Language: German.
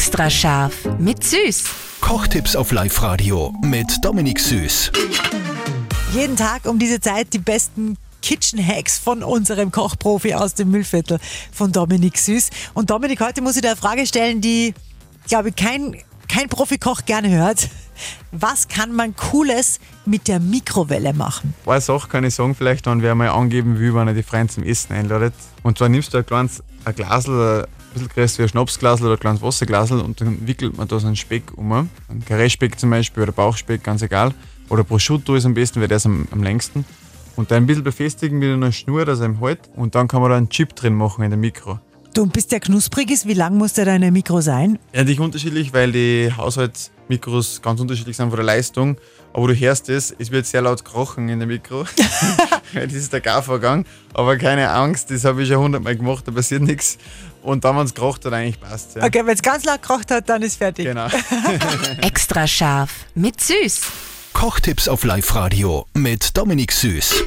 Extra scharf mit Süß. Kochtipps auf Live-Radio mit Dominik Süß. Jeden Tag um diese Zeit die besten Kitchen Hacks von unserem Kochprofi aus dem Müllviertel von Dominik Süß. Und Dominik, heute muss ich dir eine Frage stellen, die, glaube ich, kein, kein Profikoch gerne hört. Was kann man Cooles mit der Mikrowelle machen? Eine Sache kann ich sagen, vielleicht dann wir mal angeben, wie er die Freunde zum Essen einladet. Und zwar nimmst du ein kleines ein Glasl, ein bisschen größer wie ein Schnapsglasl oder ein kleines Wasserglasl und dann wickelt man da so einen Speck um. Ein Karrierspeck zum Beispiel oder Bauchspeck, ganz egal. Oder Prosciutto ist am besten, weil der ist am, am längsten. Und dann ein bisschen befestigen mit einer Schnur, dass er ihm hält. Und dann kann man da einen Chip drin machen in der Mikro. Du, und bis der knusprig ist, wie lang muss der da in der Mikro sein? Ja, natürlich unterschiedlich, weil die Haushaltsmikros ganz unterschiedlich sind von der Leistung. Aber du hörst es, es wird sehr laut krochen in der Mikro. das ist der Garvorgang. Aber keine Angst, das habe ich schon hundertmal gemacht, da passiert nichts. Und dann, wenn es gekocht hat, eigentlich passt. Ja. Okay, wenn es ganz laut gekocht hat, dann ist fertig. Genau. Extra scharf mit Süß. Kochtipps auf Live-Radio mit Dominik Süß.